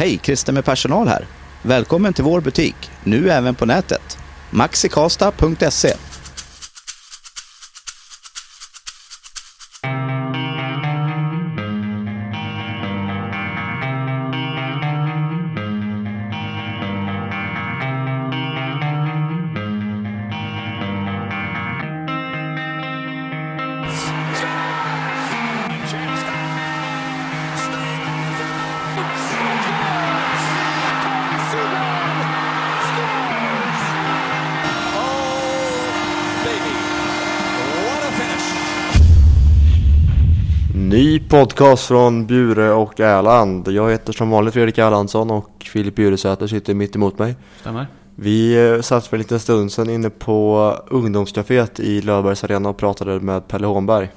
Hej, Christer med personal här. Välkommen till vår butik, nu även på nätet. maxikasta.se podcast från Bure och Erland. Jag heter som vanligt Fredrik Erlandsson och Filip Buresäter sitter mitt emot mig. Stämmer. Vi eh, satt för en liten stund sedan inne på ungdomscaféet i Löfbergs Arena och pratade med Pelle Hånberg.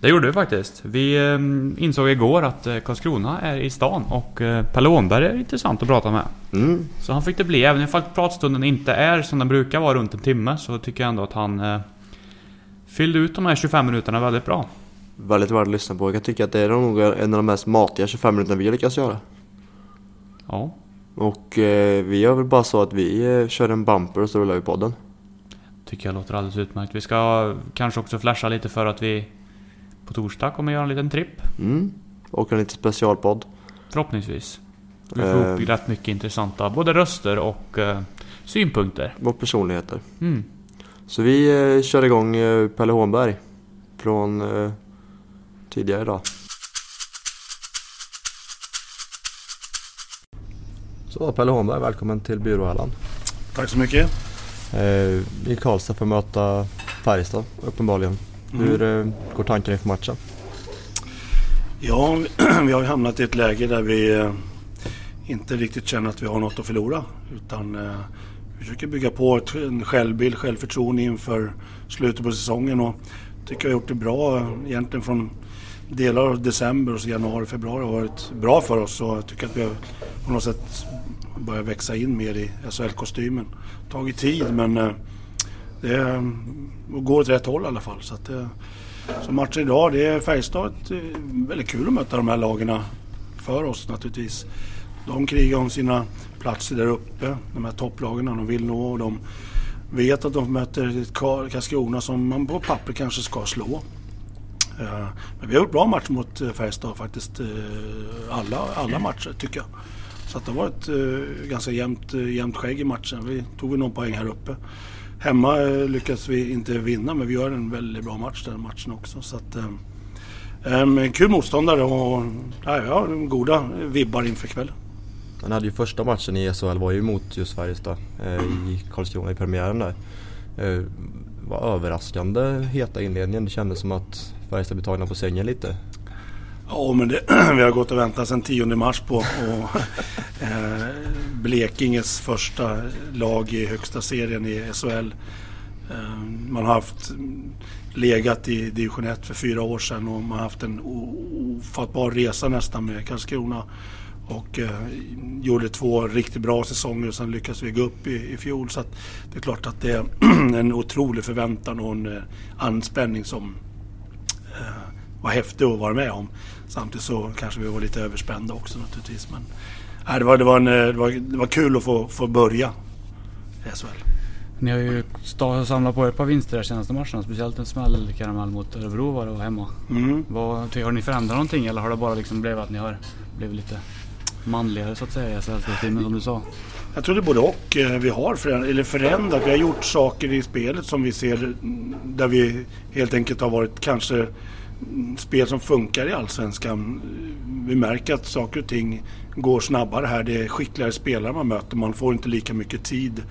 Det gjorde vi faktiskt. Vi eh, insåg igår att eh, Karlskrona är i stan och Pelle Åhnberg är intressant att prata med. Mm. Så han fick det bli. Även om pratstunden inte är som den brukar vara runt en timme så tycker jag ändå att han fyllde ut de här 25 minuterna väldigt bra. Väldigt värd att lyssna på. Jag kan tycka att det är nog en av de mest matiga 25 minuterna vi har lyckats göra. Ja, Och eh, vi gör väl bara så att vi eh, kör en bumper och så rullar vi podden. tycker jag låter alldeles utmärkt. Vi ska kanske också flasha lite för att vi på torsdag kommer göra en liten tripp. Mm. Och en liten specialpodd. Förhoppningsvis. Vi får Eh. upp rätt mycket intressanta både röster och eh, synpunkter. Och personligheter. Mm. Så vi eh, kör igång eh, Pelle Hånberg. Från eh, tidigare idag. Så Pelle Hånberg, välkommen till Byråhallen. Tack så mycket. Eh, I Karlstad för att möta Färjestad uppenbarligen. Hur eh, går tanken inför matchen? Ja, vi har ju hamnat i ett läge där vi eh, inte riktigt känner att vi har något att förlora. Utan eh, vi försöker bygga på en självbild, självförtroende inför slutet på säsongen. Och tycker vi har gjort det bra egentligen från delar av december och så januari, februari har varit bra för oss. Och jag tycker att vi har på något sätt börjat växa in mer i SHL-kostymen. Tagit tid men eh, det går åt rätt håll i alla fall. Så att, så matchen idag, det är Färjestad eh, väldigt kul att möta de här lagarna för oss naturligtvis. De krigar om sina platser där uppe, de här topplagen de vill nå och de vet att de möter ett Karlskrona som man på papper kanske ska slå. Eh, Men vi har gjort bra match mot eh, Färjestad faktiskt, eh, alla, alla matcher tycker jag. Så att det har varit ganska jämnt, jämnt skägg i matchen. Vi tog väl någon poäng här uppe. Hemma lyckas vi inte vinna men vi gör en väldigt bra match den matchen också. Så att, em, kul motståndare och ja, ja, goda vibbar inför kvällen. Han hade ju första matchen i SHL var ju mot just Färjestad eh, i Karlskrona i premiären där. Eh, var överraskande heta inledningen. Det kändes som att Färjestad blir tagna på sängen lite. Ja, men det, vi har gått och väntat sedan 10 mars på och, eh, Blekinges första lag i högsta serien i SHL. Eh, man har haft legat i division 1 för fyra år sedan och man har haft en ofattbar resa nästan med Karlskrona. Och eh, gjorde två riktigt bra säsonger och sen lyckades vi gå upp i, i fjol. Så att det är klart att det är en otrolig förväntan och en eh, anspänning som var häftig att vara med om. Samtidigt så kanske vi var lite överspända också naturligtvis. Men nej, det, var, det, var en, eh, det, var, det var kul att få, få börja i SHL. Ni har ju samlat på er ett par vinster de senaste matcherna. Speciellt en smällkaramell mot Örebro var det och hemma. Mm. Vad, har ni förändrat någonting eller har det bara liksom blivit att ni har blivit lite manligare så att säga i SHL-kostymen som du sa? Jag tror det är både och. Eh, Vi har förändrat, eller förändrat. Vi har gjort saker i spelet som vi ser mm, där vi helt enkelt har varit kanske spel som funkar i Allsvenskan. Vi märker att saker och ting går snabbare här. Det är skickligare spelare man möter. Man får inte lika mycket tid.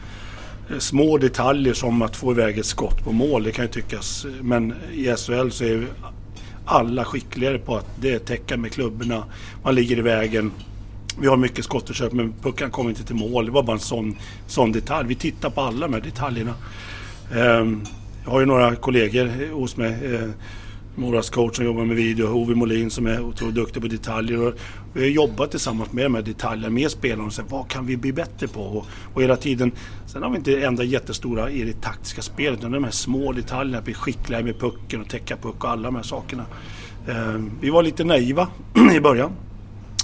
Eh, små detaljer som att få iväg ett skott på mål, det kan ju tyckas. Men i SHL så är alla skickligare på att det täcka med klubborna. Man ligger i vägen. Vi har mycket skottförsök men puckarna kommer inte till mål. Det var bara en sån, sån detalj. Vi tittar på alla de här detaljerna. Ehm, jag har ju några kollegor hos mig. Eh, Moras coach som jobbar med video, Ove Molin som är otroligt duktig på detaljer. Vi har jobbat tillsammans med de här detaljerna, med spelarna och sagt vad kan vi bli bättre på? Och, och hela tiden, sen har vi inte enda jättestora i det taktiska spelet utan de här små detaljerna, att bli skickligare med pucken och täcka puck och alla de här sakerna. Eh, vi var lite naiva i början.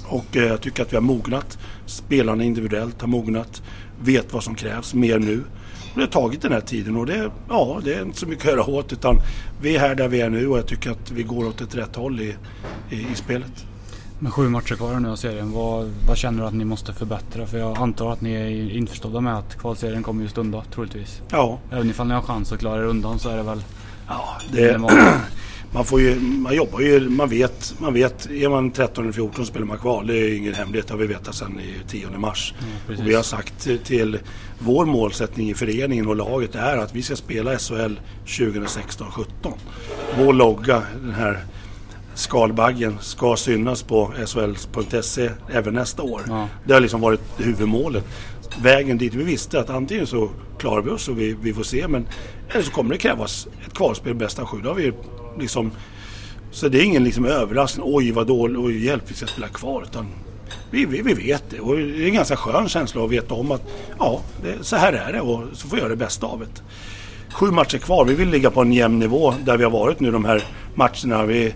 Och eh, jag tycker att vi har mognat. Spelarna individuellt har mognat. Vet vad som krävs mer nu. Det har tagit den här tiden och det, ja, det är inte så mycket att göra åt utan vi är här där vi är nu och jag tycker att vi går åt ett rätt håll i, i, i spelet. Med sju matcher kvar nu av serien, vad, vad, känner du att ni måste förbättra? För jag antar att ni är införstådda med att kvalserien kommer ju stunda troligtvis. Ja. Även ifall ni har chans att klara er undan så är det väl... Ja, det, man, får ju, man jobbar ju, man vet, man vet, är man 13 eller 14 spelar man kval. Det är ingen hemlighet, det har vi vetat sedan i 10 mars. Ja, och vi har sagt till vår målsättning i föreningen och laget är att vi ska spela SHL 2016-17. Vår logga, den här skalbaggen ska synas på SHL.se även nästa år. Ja. Det har liksom varit huvudmålet. Vägen dit, vi visste att antingen så klarar vi oss och vi, vi får se men eller så kommer det krävas ett kvalspel bästa sju. Då har vi liksom, så det är ingen liksom överraskning. Oj vad dåligt, oj hjälp vi ska spela kvar. Utan vi, vi, vi vet det och det är en ganska skön känsla att veta om att ja, det, så här är det och så får vi göra det bästa av det. Sju matcher kvar, vi vill ligga på en jämn nivå där vi har varit nu de här matcherna. Vi,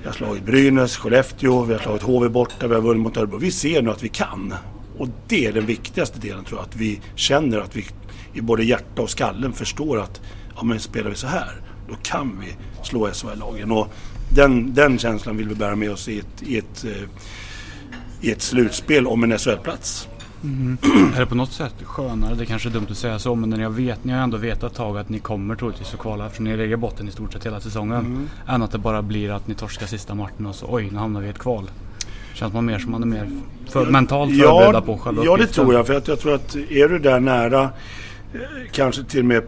vi har slagit Brynäs, Skellefteå, vi har slagit HV borta, vi har vunnit mot Örebro. Vi ser nu att vi kan. Och det är den viktigaste delen tror jag. Att vi känner att vi i både hjärta och skallen förstår att ja, men spelar vi så här, då kan vi slå SHL-lagen. Och den, den känslan vill vi bära med oss i ett, i ett, eh, i ett slutspel om en SHL-plats. Mm. Är det på något sätt skönare, det kanske är dumt att säga så, men när jag vet, ni har ändå vetat ett tag att ni kommer troligtvis att kvala eftersom ni lägger botten i stort sett hela säsongen. Mm. Än att det bara blir att ni torskar sista matchen och så oj, nu hamnar vi i ett kval. Känns man mer som man är mer för, mentalt förberedda på själva Ja, det tror jag. För att jag tror att är du där nära, eh, kanske till och med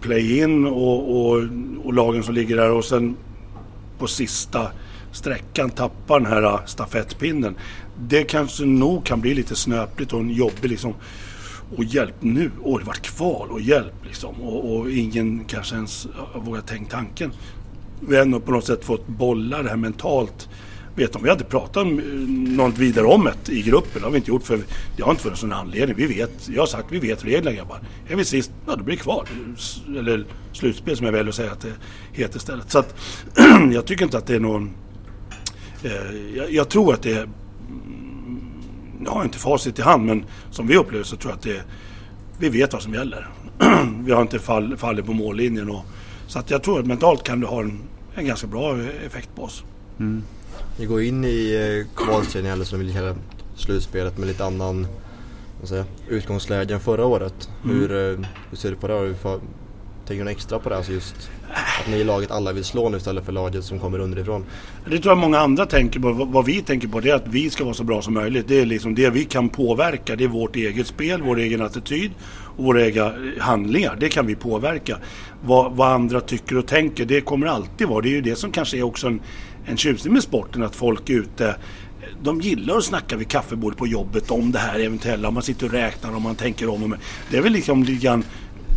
play-in och, och, och lagen som ligger där och sen på sista sträckan tappar den här stafettpinnen. Det kanske nog kan bli lite snöpligt och en jobbig liksom. Och hjälp nu, åh det vart kval och hjälp liksom. Och, och ingen kanske ens vågar tänka tanken. Vi har ändå på något sätt fått bolla det här mentalt. Vet om vi hade pratat eh, något vidare om det i gruppen. Det har vi inte gjort för det har inte funnits någon anledning. Vi vet, jag har sagt vi vet reglerna grabbar. Är vi sist, ja då blir det kvar. Eller slutspel som jag väljer att säga att det heter istället. Så att jag tycker inte att det är någon Eh, jag, jag, tror att det är... Mm, jag har inte facit i hand men som vi upplever så tror jag att det Vi vet vad som gäller. vi har inte fall, fallit på mållinjen och, Så att jag tror att mentalt kan det ha en, en ganska bra effekt på oss. Mm. Ni går in i eh, kvalserien eller som vi kallar slutspelet med lite annan säga, utgångsläge än förra året. Mm. Hur, eh, hur ser du på det? Hur tänker du extra på det? Alltså just att ni i laget alla vill slå nu istället för laget som kommer underifrån. Det tror jag många andra tänker på. Vad vi tänker på det är att vi ska vara så bra som möjligt. Det är liksom det vi kan påverka. Det är vårt eget spel, vår egen attityd och våra egna eh, handlingar. Det kan vi påverka. Vad, vad andra tycker och tänker, det kommer alltid vara. Det är ju det som kanske är också en, en tjusning med sporten. Att folk är ute de gillar att snacka vid kaffebordet på jobbet om det här eventuella. Man sitter och räknar och man tänker om. Och. Det är väl liksom lite grann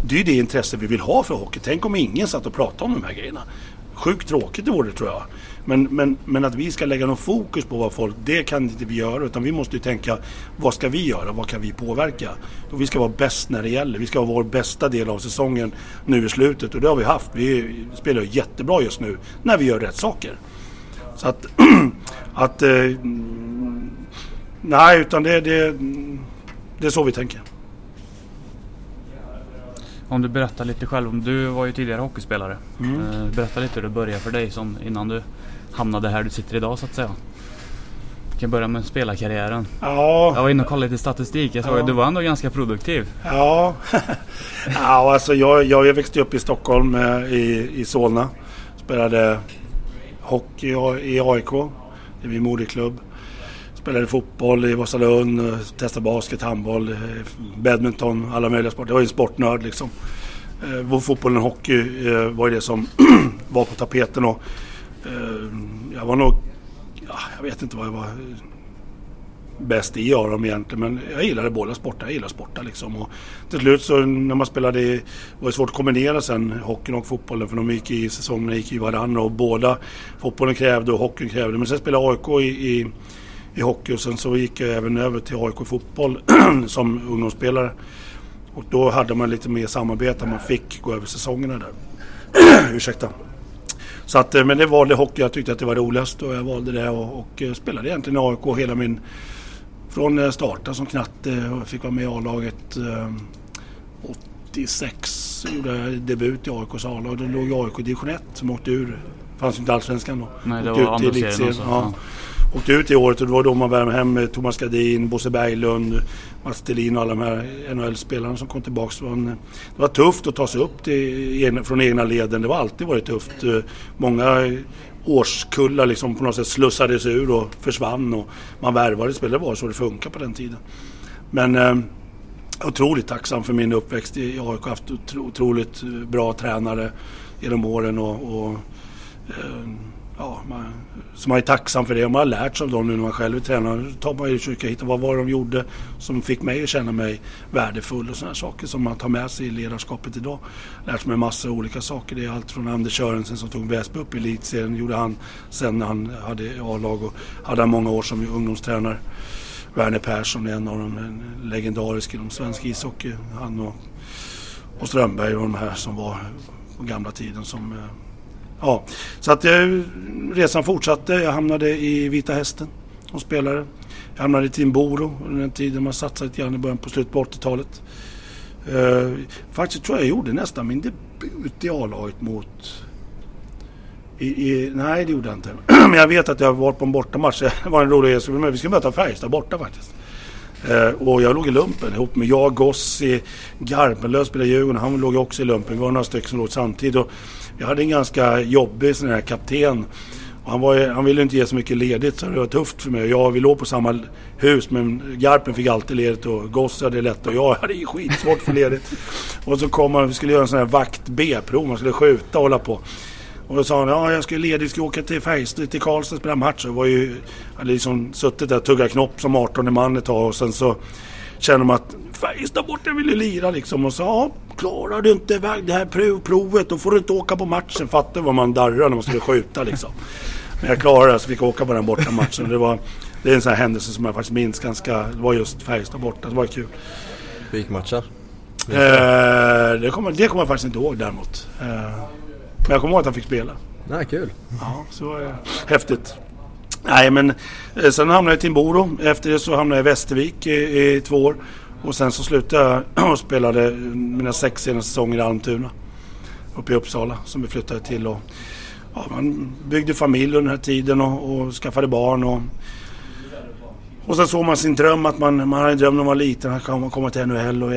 det är det intresse vi vill ha för hockey. Tänk om ingen satt och pratade om de här grejerna. Sjukt tråkigt det vore tror jag. Men, men, men att vi ska lägga någon fokus på vad folk, det kan inte vi göra. Utan vi måste ju tänka, vad ska vi göra? Vad kan vi påverka? Och vi ska vara bäst när det gäller. Vi ska ha vår bästa del av säsongen nu i slutet. Och det har vi haft. Vi spelar jättebra just nu när vi gör rätt saker. Så att... att eh, nej, utan det, det, det är så vi tänker. Om du berättar lite själv, om du var ju tidigare hockeyspelare. Mm. Eh, berätta lite hur det började för dig som innan du hamnade här du sitter idag så att säga. Vi kan börja med spelarkarriären. Ja. Jag var inne och kollade lite statistik. Jag såg ja. att du var ändå ganska produktiv. Ja, ja alltså jag, jag växte upp i Stockholm eh, i, i Solna. Spelade hockey i AIK. Det är min moderklubb. Spelade fotboll i Vasalund, testade basket, handboll, eh, badminton, alla möjliga sporter. Jag var ju en sportnörd liksom. Eh, fotbollen och hockey eh, var ju det som var på tapeten och eh, jag var nog, ja, jag vet inte vad jag var bäst i av dem egentligen. Men jag gillade båda sporter. Jag gillade sporta liksom. Och till slut så när man spelade i, var det svårt att kombinera sen hockeyn och fotbollen. För de gick i säsongerna gick i varandra och båda fotbollen krävde och hockeyn krävde. Men sen spelade AIK i, i i hockey och sen så gick jag även över till AIK fotboll som ungdomsspelare. Och då hade man lite mer samarbete, man fick gå över säsongerna där. Ursäkta. Så att, eh, men det valde hockey. Jag tyckte att det var roligast och jag valde det och, och eh, spelade egentligen i AIK hela min... Från starten som knatte och fick vara med i A-laget. 86 gjorde jag debut i AIKs A-lag. Då låg AIK i division 1 som åkte ur. Fanns inte allsvenskan då. Nej, det var andra serien också. Ja. Åkte ut i året och det var då man värmde hem Thomas Gardin, Bosse Berglund, Mats Thelin och alla de här NHL-spelarna som kom tillbaka. Det var, tufft att ta sig upp till, från egna leden. Det har alltid varit tufft. Eh, många årskullar liksom på något sätt slussades ur och försvann och man värvade spelare. Det var så det funkade på den tiden. Men eh, otroligt tacksam för min uppväxt i AIK. Jag har haft otroligt bra tränare genom åren och, och eh, ja, man, så man är tacksam för det och man har lärt sig av dem nu när man själv är tränare. Då tar man ju och försöker hitta vad var de gjorde som fick mig att känna mig värdefull och sådana saker som man tar med sig i ledarskapet idag. Lärt mig massor av olika saker. Det är allt från Anders Sörensen som tog Väsby upp i elitserien. gjorde han sen när han hade A-lag och hade han många år som ungdomstränare. Werner Persson är en av de legendariska inom svensk ishockey. Han och, och Strömberg och de här som var på gamla tiden som eh, Ja, så att jag, resan fortsatte. Jag hamnade i Vita Hästen som spelare. Jag hamnade i Team Boro under den tiden man satsade lite grann i början på slutet på 80-talet. Uh, eh, faktiskt tror jag jag gjorde nästan min debut i A-laget mot... I, i, nej, det gjorde jag inte. Men jag vet att jag var på en bortamatch. Det var en rolig resa. Vi skulle möta Färjestad borta faktiskt. Uh, och jag låg i lumpen ihop med jag, Gossi, Garpenlöv spelade Djurgården. Han låg också i lumpen. Vi var några stycken som låg samtidigt. Och jag hade en ganska jobbig sån här kapten. Och han, var, han ville inte ge så mycket ledigt så det var tufft för mig. Jag, vi låg på samma hus men Garpen fick alltid ledigt och Gosse hade lätt och jag hade skitsvårt för ledigt. och så kom han, vi skulle göra en sån här vakt B-prov, man skulle skjuta och hålla på. Och då sa han, ja jag ska ledigt, ska åka till Färjestad, till Karlstad och spela match. Jag var ju, hade liksom suttit där och tuggat knopp som 18 man ett tag och sen så känner man att Färjestad borta ville lira liksom. Och så, ja, klarar du inte det här provet då får du inte åka på matchen. Fattar vad man darrar när man skulle skjuta liksom. Men jag klarade det så fick jag åka på den borta matchen. Det, var, det är en sån här händelse som jag faktiskt minns ganska. Det var just Färjestad borta. Det var kul. Hur gick matchen? Eh, det, kommer, det kommer jag faktiskt inte ihåg däremot. Eh, men jag kommer ihåg att han fick spela. Nej, kul. Ja, så var det häftigt. Nej, men eh, sen hamnade jag i Timboro. Efter det så hamnade jag i Västervik i, i två år. Och sen så slutade jag och spelade mina sex senaste säsonger i Almtuna. Uppe i Uppsala som vi flyttade till. Och, ja, man byggde familj under den här tiden och, och skaffade barn. Och, och sen såg man sin dröm att man, man hade en dröm när man var liten att komma, till NHL och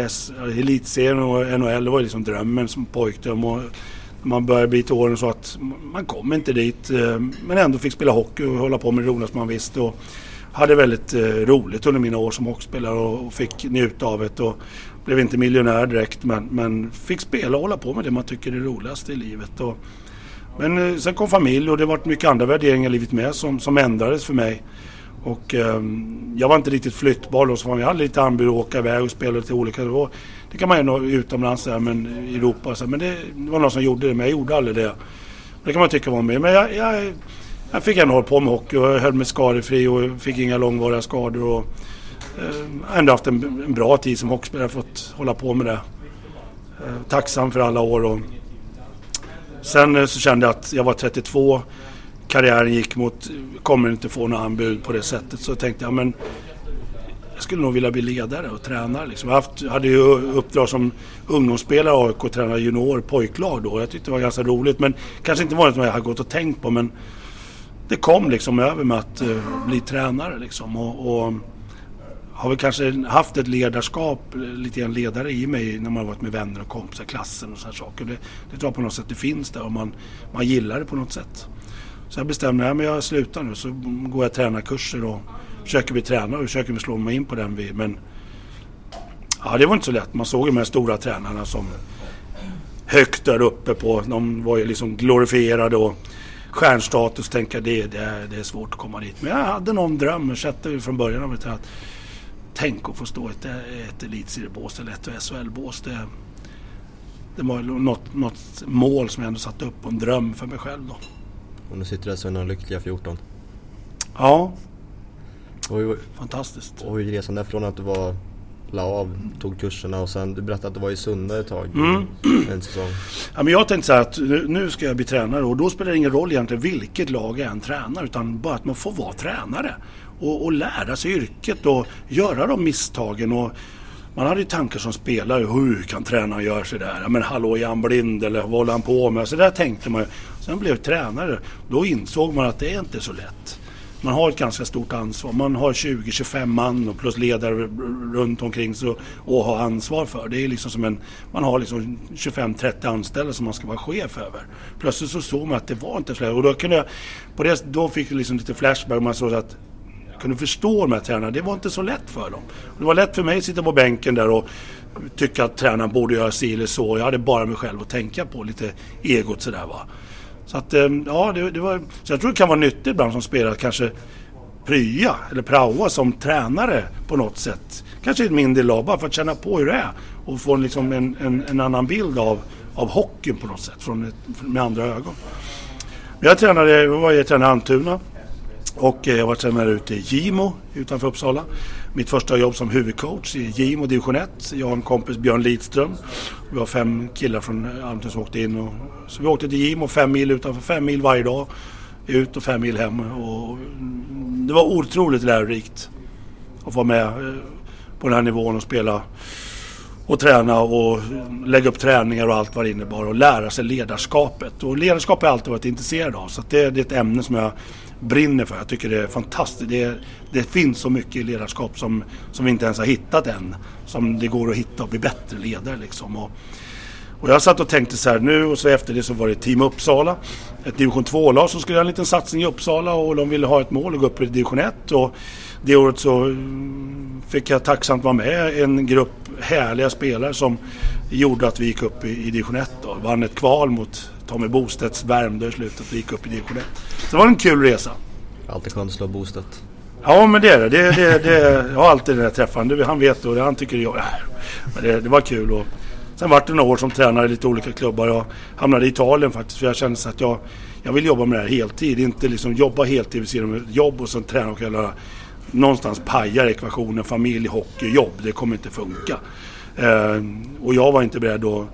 elitserien och NHL. Det var liksom drömmen som pojkdröm. Och man börjar bli till åren så att man kom inte dit eh, men ändå fick spela hockey och hålla på med det roligaste man visste. Och, hade väldigt eh, roligt under mina år som hockeyspelare och, fick njuta av det. Och blev inte miljonär direkt men, men fick spela och hålla på med det man tycker är roligast i livet. Och, men eh, sen kom familj och det var mycket andra värderingar i livet med som, som ändrades för mig. Och eh, jag var inte riktigt flyttbar då, så jag hade lite anbud att åka iväg och spela lite olika. Det, det kan man ju nå utomlands där, men i Europa. Så, men det, det, var någon som gjorde det, men jag gjorde aldrig det. Det kan man tycka var med. Men jag, jag jag fick ändå hålla på med hockey och höll mig skadefri och fick inga långvariga skador. Och, eh, ändå haft en, en bra tid som hockeyspelare, fått hålla på med det. Eh, tacksam för alla år. Och, sen eh, så kände jag att jag var 32. Karriären gick mot, kommer inte få några anbud på det sättet. Så tänkte jag, men jag skulle nog vilja bli ledare och tränare. Liksom. Jag haft, hade ju uppdrag som ungdomsspelare i AIK och tränare junior pojklag då. Jag tyckte det var ganska roligt men kanske inte var något jag hade gått och tänkt på. Men det kom liksom över med att uh, bli tränare liksom. Och, och, har väl kanske haft ett ledarskap, lite grann ledare i mig när man varit med vänner och kompisar, klassen och sådana saker. Det, det tror jag på något sätt det finns där och man, man gillar det på något sätt. Så jag bestämde mig, jag slutar nu så går jag tränarkurser och försöker bli tränare och försöker slå mig in på den. Men ja, det var inte så lätt. Man såg ju de här stora tränarna som högt där uppe på, de var ju liksom glorifierade och stjärnstatus tänka det, det, är, det är svårt att komma dit. Men jag hade någon dröm, jag satte från början av det att tänk att få stå i ett, ett elitseriebås eller ett SHL-bås. Det, det var något, något mål som jag ändå satte upp och en dröm för mig själv då. Och nu sitter du alltså i några lyckliga 14? Ja. Och hur, Fantastiskt. Och hur resan där från att du var la av, tog kurserna och sen du berättade att du var i Sunne ett tag. Mm. En säsong. Ja, men jag tänkte så här att nu, nu ska jag bli tränare och då spelar det ingen roll egentligen vilket lag jag än tränar utan bara att man får vara tränare. Och, och lära sig yrket och göra de misstagen. Och, man hade ju tankar som spelare. Hur kan tränaren göra sådär? Ja, men hallå, är han blind eller vad håller han på med? Så där tänkte man ju. Sen blev jag tränare. Då insåg man att det är inte så lätt. Man har ett ganska stort ansvar. Man har 20-25 man och plus ledare runt omkring sig och ha ansvar för. Det är liksom som en, man har liksom 25-30 anställda som man ska vara chef över. Plötsligt så såg man att det var inte så lätt. Och då, kunde jag, på det, då fick jag liksom lite flashback. och Man såg att jag kunde förstå de här tränarna. Det var inte så lätt för dem. Det var lätt för mig att sitta på bänken där och tycka att tränaren borde göra si eller så. Jag hade bara mig själv att tänka på. Lite egot sådär va. Så att, eh, ja, det, det, var... Så jag tror det kan vara nyttigt ibland som spelare att kanske prya eller praoa som tränare på något sätt. Kanske i ett mindre lag bara för att känna på hur det är. Och få liksom en, en, en annan bild av, av hockeyn på något sätt. Från ett, med andra ögon. Jag tränade, jag var jag tränade Almtuna. Och eh, jag var tränare ute i Gimo utanför Uppsala. Mitt första jobb som huvudcoach i Gimo division 1. Jag och en kompis Björn Lidström. Vi var fem killar från Almtuna som åkte in. Och, så vi åkte till Gimo fem mil utanför, fem mil varje dag. Ut och fem mil hem. Och det var otroligt lärorikt att vara med eh, på den här nivån och spela och träna och lägga upp träningar och allt vad det innebar och lära sig ledarskapet. Och ledarskap har jag alltid varit intresserad av så det, det är ett ämne som jag brinner för. Jag tycker det är fantastiskt. Det, det, finns så mycket i ledarskap som, som vi inte ens har hittat än. Som det går att hitta och bli bättre ledare liksom. Och, och jag satt och tänkte så här nu och så efter det så var det Team Uppsala. Ett division 2-lag som skulle göra en liten satsning i Uppsala och de ville ha ett mål och gå upp i division 1. Och det året så mm, fick jag tacksamt vara med en grupp härliga spelare som gjorde att vi gick upp i, i division 1. och Vann ett kval mot Tommy Bostedts Värmdö i slutet och gick upp i division 1. Så det var en kul resa. Alltid skönt att slå Bostedt. Ja men det är det. det, det, det jag har alltid den här träffen. Han vet och han tycker jag... Men det, det var kul. Och sen vart det några år som tränare i lite olika klubbar. Jag hamnade i Italien faktiskt för jag kände att jag, jag vill jobba med det här heltid. Inte liksom jobba heltid vid sidan av jobb och sen träna och kvällar. Någonstans pajar ekvationen familj, hockey, jobb. Det kommer inte funka. Eh, och jag var inte beredd att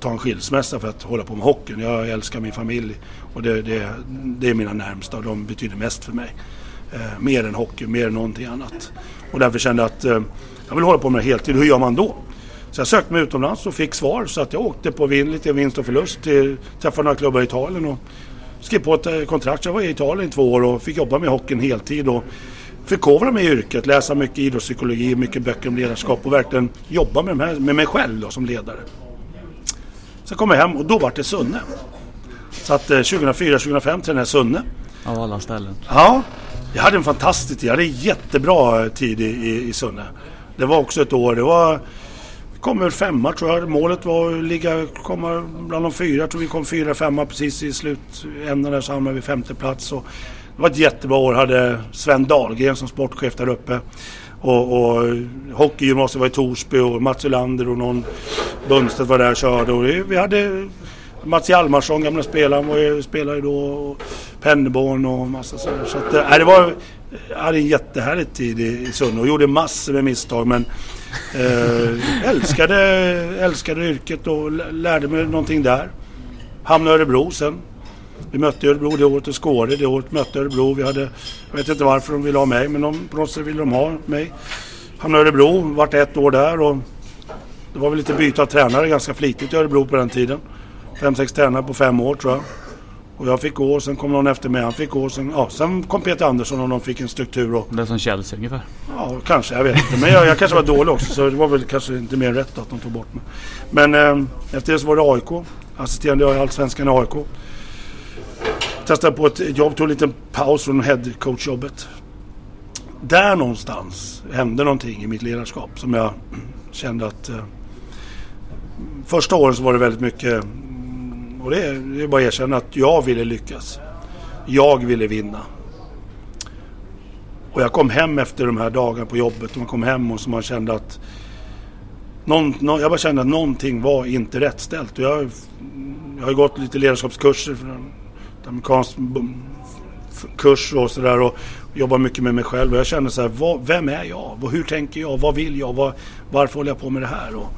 ta en skilsmässa för att hålla på med hockeyn. Jag älskar min familj och det, det, det är mina närmsta och de betyder mest för mig. Eh, mer än hockey, mer än någonting annat. Och därför kände jag att eh, jag vill hålla på med det heltid. Hur gör man då? Så jag sökte mig utomlands och fick svar så att jag åkte på vin, lite vinst och förlust. Till, träffade några klubbar i Italien och skrev på ett eh, kontrakt. Så jag var i Italien i två år och fick jobba med hockeyn heltid. Och förkovra mig i yrket, läsa mycket idrottspsykologi, mycket böcker om ledarskap och verkligen jobba med, här, med mig själv då, som ledare. Sen kom jag hem och då var det Sunne. Så att 2004-2005 tränade jag Sunne. Av alla ställen. Ja, jag hade en fantastisk tid. Jag hade en jättebra tid i, i, i Sunne. Det var också ett år, det var... Kom ur femma tror jag. Målet var att ligga, komma bland de fyra. Jag tror vi kom fyra, femma precis i slutändan där så hamnade vi femte plats. Och det var ett jättebra år. Hade Sven Dahlgren som sportchef där uppe. Och, och hockeygymnasiet var i Torsby och Mats Ulander och någon Bundstedt var där och körde. Och vi hade Mats Hjalmarsson, gamla spelaren, var ju, spelare då. Och Penneborn och massa sådär. Så att, äh, det var, jag hade en jättehärlig tid i, i Sunne och gjorde massor med misstag. Men eh, älskade, älskade yrket och lärde mig någonting där. Hamnade i Örebro sen. Vi mötte Örebro det året och Skåre det året mötte Örebro. Vi hade, jag vet inte varför de ville ha mig men de, på något sätt ville de ha mig. Hamnade i Örebro, vart ett år där och det var väl lite byte av tränare ganska flitigt i Örebro på den tiden. Fem, sex tränare på fem år tror jag. Och jag fick gå och sen kom någon efter mig. Han fick gå och sen, ja, sen kom Peter Andersson och de fick en struktur. Och, det är som Chelsea ungefär? Ja, kanske. Jag vet inte. Men jag, jag kanske var dålig också så det var väl kanske inte mer rätt att de tog bort mig. Men eh, efter det så var det AIK. Assisterande i Allsvenskan i AIK. Testade på ett jobb, tog en liten paus från headcoach-jobbet. Där någonstans hände någonting i mitt ledarskap som jag kände att... Eh, första åren så var det väldigt mycket... Mm, och det är, det är bara att erkänna att jag ville lyckas. Jag ville vinna. Och jag kom hem efter de här dagarna på jobbet och man kom hem och så man kände att... Någon, någon, jag bara kände att någonting var inte rätt ställt. Och jag, jag har gått lite ledarskapskurser Amerikansk kurs och sådär och jobbar mycket med mig själv. Och jag känner så här, vad, vem är jag? Hur tänker jag? Vad vill jag? Var, varför håller jag på med det här? Och,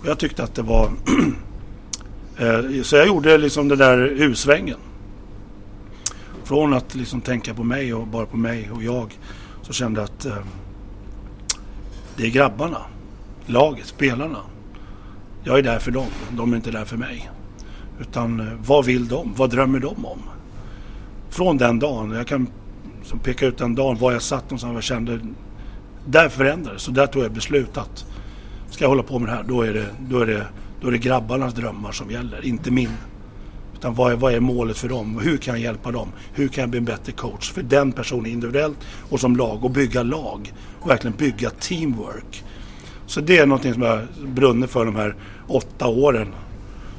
och jag tyckte att det var... Eh, så jag gjorde liksom den där husvängen. Från att liksom tänka på mig och bara på mig och jag så kände jag att eh, det är grabbarna, laget, spelarna. Jag är där för dem, de är inte där för mig. Utan eh, vad vill de? Vad drömmer de om? Från den dagen, jag kan som peka ut den dagen var jag satt någonstans och jag kände där förändrades. Så där tog jag beslut att ska jag hålla på med det här då är det, då är det, då är det grabbarnas drömmar som gäller, inte min. Utan vad är, vad är målet för dem? Hur kan jag hjälpa dem? Hur kan jag bli en bättre coach för den personen individuellt och som lag och bygga lag och verkligen bygga teamwork. Så det är någonting som jag brunnit för de här åtta åren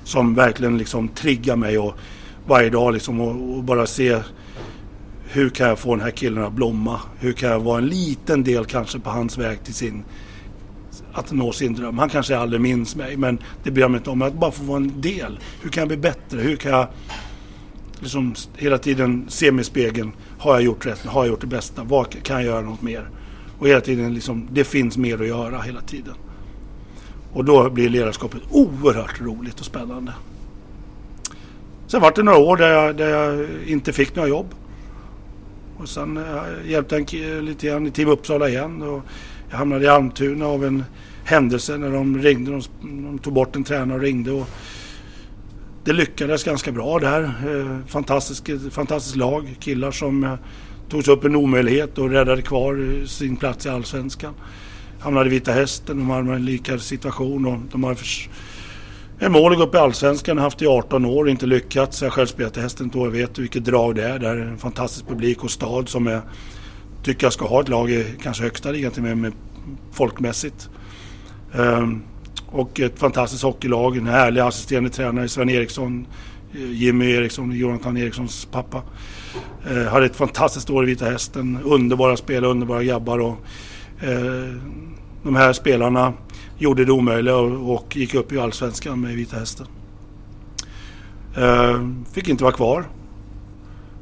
som verkligen liksom triggar mig och varje dag liksom och, och bara se hur kan jag få den här killen att blomma? Hur kan jag vara en liten del kanske på hans väg till sin att nå sin dröm. Han kanske aldrig minns mig men det bryr jag mig inte om. Att bara få vara en del. Hur kan jag bli bättre? Hur kan jag liksom hela tiden se mig i spegeln. Har jag gjort rätt? Har jag gjort det bästa? Vad kan jag göra något mer? Och hela tiden liksom, det finns mer att göra hela tiden. Och då blir ledarskapet oerhört roligt och spännande. Sen var det några år där jag, där jag inte fick några jobb. Och sen eh, hjälpte jag lite grann i Team Uppsala igen. Och jag hamnade i Almtuna av en händelse när de ringde. De, de tog bort en tränare och ringde. Och det lyckades ganska bra där. Eh, fantastiskt, fantastisk lag. Killar som eh, tog sig upp en omöjlighet och räddade kvar sin plats i Allsvenskan. Hamnade i Vita Hästen. De hade en likad situation. Och de har en mål att gå upp i Allsvenskan, haft i 18 år, inte lyckats. Jag har själv spelat i Hästen ett år, vet vilket drag det är. Det är en fantastisk publik och stad som jag tycker jag ska ha ett lag i kanske högsta ligan till med, med folkmässigt. Um, och ett fantastiskt hockeylag, en härlig assisterande tränare, Sven Eriksson, eh, Jimmy Eriksson, Jonathan Erikssons pappa. Uh, hade ett fantastiskt år i Vita Hästen, underbara spelare, underbara grabbar och uh, de här spelarna gjorde det omöjliga och, gick upp i Allsvenskan med Vita Hästen. Uh, fick inte vara kvar.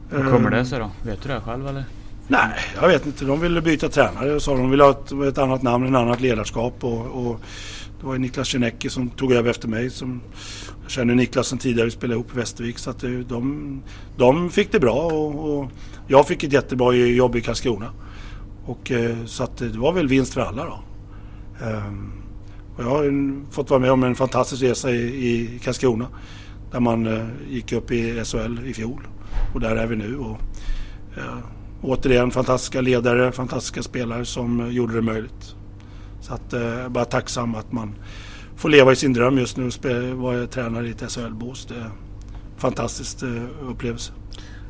Hur kommer det sig då? Vet du det själv eller? Nej, jag vet inte. De ville byta tränare och sa de ville ha ett, ett annat namn, ett annat ledarskap. Och, och det var Niklas Czernecki som tog över efter mig. Som, jag känner Niklas sen tidigare, vi spelade ihop i Västervik. Så att det, de, de fick det bra och, och, jag fick ett jättebra jobb i Karlskrona. Och, eh, så att det var väl vinst för alla då. Ehm, och jag har fått vara med om en fantastisk resa i, i Karlskrona. Där man eh, gick upp i SHL i fjol. Och där är vi nu. Och, eh, återigen fantastiska ledare, fantastiska spelare som gjorde det möjligt. Så att eh, bara tacksam att man får leva i sin dröm just nu och vara tränare i ett SHL-bås. Det är en fantastisk eh, upplevelse.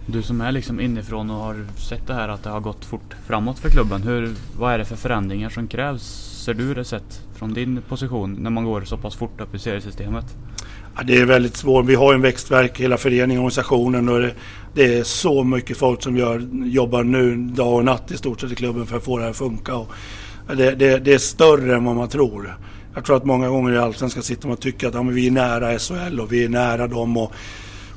Du som är liksom inifrån och har sett det här att det har gått fort framåt för klubben. Hur, vad är det för förändringar som krävs, ser du det sett från din position när man går så pass fort upp i seriesystemet? Ja, det är väldigt svårt. Vi har en växtverk, hela föreningen, organisationen och det, det, är så mycket folk som gör, jobbar nu dag och natt i stort sett i klubben för att få det här att funka. Och det, det, det är större än vad man tror. Jag tror att många gånger i Allsvenskan sitter man och tycker att ja, vi är nära SHL och vi är nära dem. Och,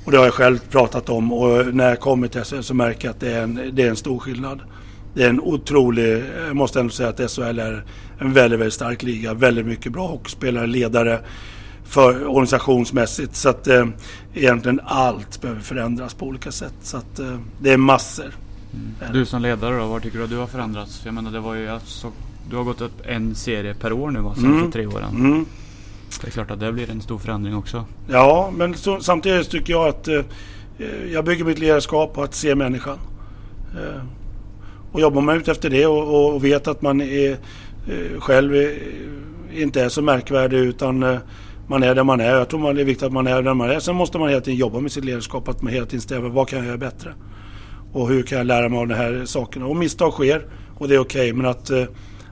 och det har jag själv pratat om och när jag kommer till SHL så märker jag att det är en, det är en stor skillnad. Det är en otrolig, jag måste ändå säga att SHL är en väldigt, väldigt stark liga. Väldigt mycket bra hockeyspelare, ledare för organisationsmässigt. Så att eh, egentligen allt behöver förändras på olika sätt. Så att eh, det är massor. Mm. Du som ledare då, vad tycker du att du har förändrats? Jag menar det var ju alltså, du har gått upp en serie per år nu va, senaste mm. tre åren. Mm. Det är klart att det blir en stor förändring också. Ja, men så, samtidigt tycker jag att eh, jag bygger mitt ledarskap på att se människan. Eh, och jobbar man ut efter det och, och vet att man är, eh, själv är, inte är så märkvärdig utan eh, man är där man är. Jag tror man det är viktigt att man är där man är. Sen måste man hela tiden jobba med sitt ledarskap. Att man hela tiden strävar vad kan jag göra bättre? Och hur kan jag lära mig av de här sakerna? Och misstag sker och det är okej. Okay, men att, eh,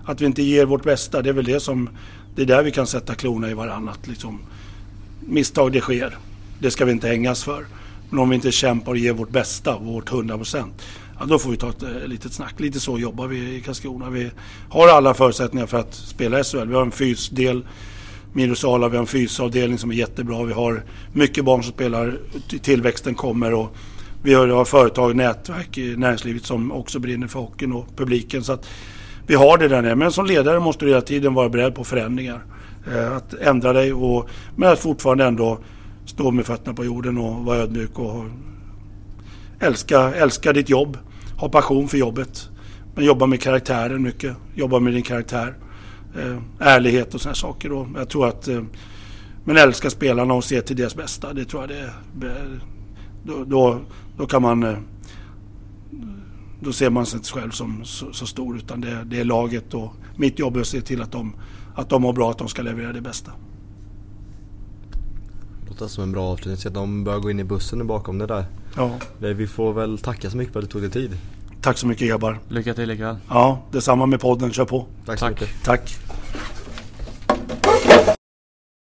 att vi inte ger vårt bästa, det är väl det som det är där vi kan sätta klorna i varannat. Liksom. Misstag det sker. Det ska vi inte hängas för. Men om vi inte kämpar och ger vårt bästa, vårt 100 procent. Ja, då får vi ta ett eh, litet snack. Lite så jobbar vi i Karlskrona. Vi har alla förutsättningar för att spela i SHL. Vi har en fysdel, minusala, vi har en fysavdelning som är jättebra. Vi har mycket barn som spelar, tillväxten kommer och vi har företag, nätverk i näringslivet som också brinner för hockeyn och publiken. Så att vi har det där nere. Men som ledare måste du hela tiden vara beredd på förändringar. Eh, att ändra dig och, men att fortfarande ändå stå med fötterna på jorden och vara ödmjuk och älska, älska ditt jobb. Ha passion för jobbet. Men jobba med karaktären mycket. Jobba med din karaktär. Eh, ärlighet och sådana saker. Då. Jag tror att eh, men älska spelarna och se till deras bästa. Det tror jag det är. Då, då, då kan man... Eh, då ser man sig inte själv som så, så, stor utan det, det, är laget och mitt jobb är att se till att de, att de mår bra, att de ska leverera det bästa. Det låter som en bra avslutning. Ser att De börjar gå in i bussen bakom det där. Ja. Vi får väl tacka så mycket för att du tog dig tid. Tack så mycket grabbar. Lycka till ikväll. Ja, detsamma med podden. Kör på. Tack så Tack. mycket. Tack.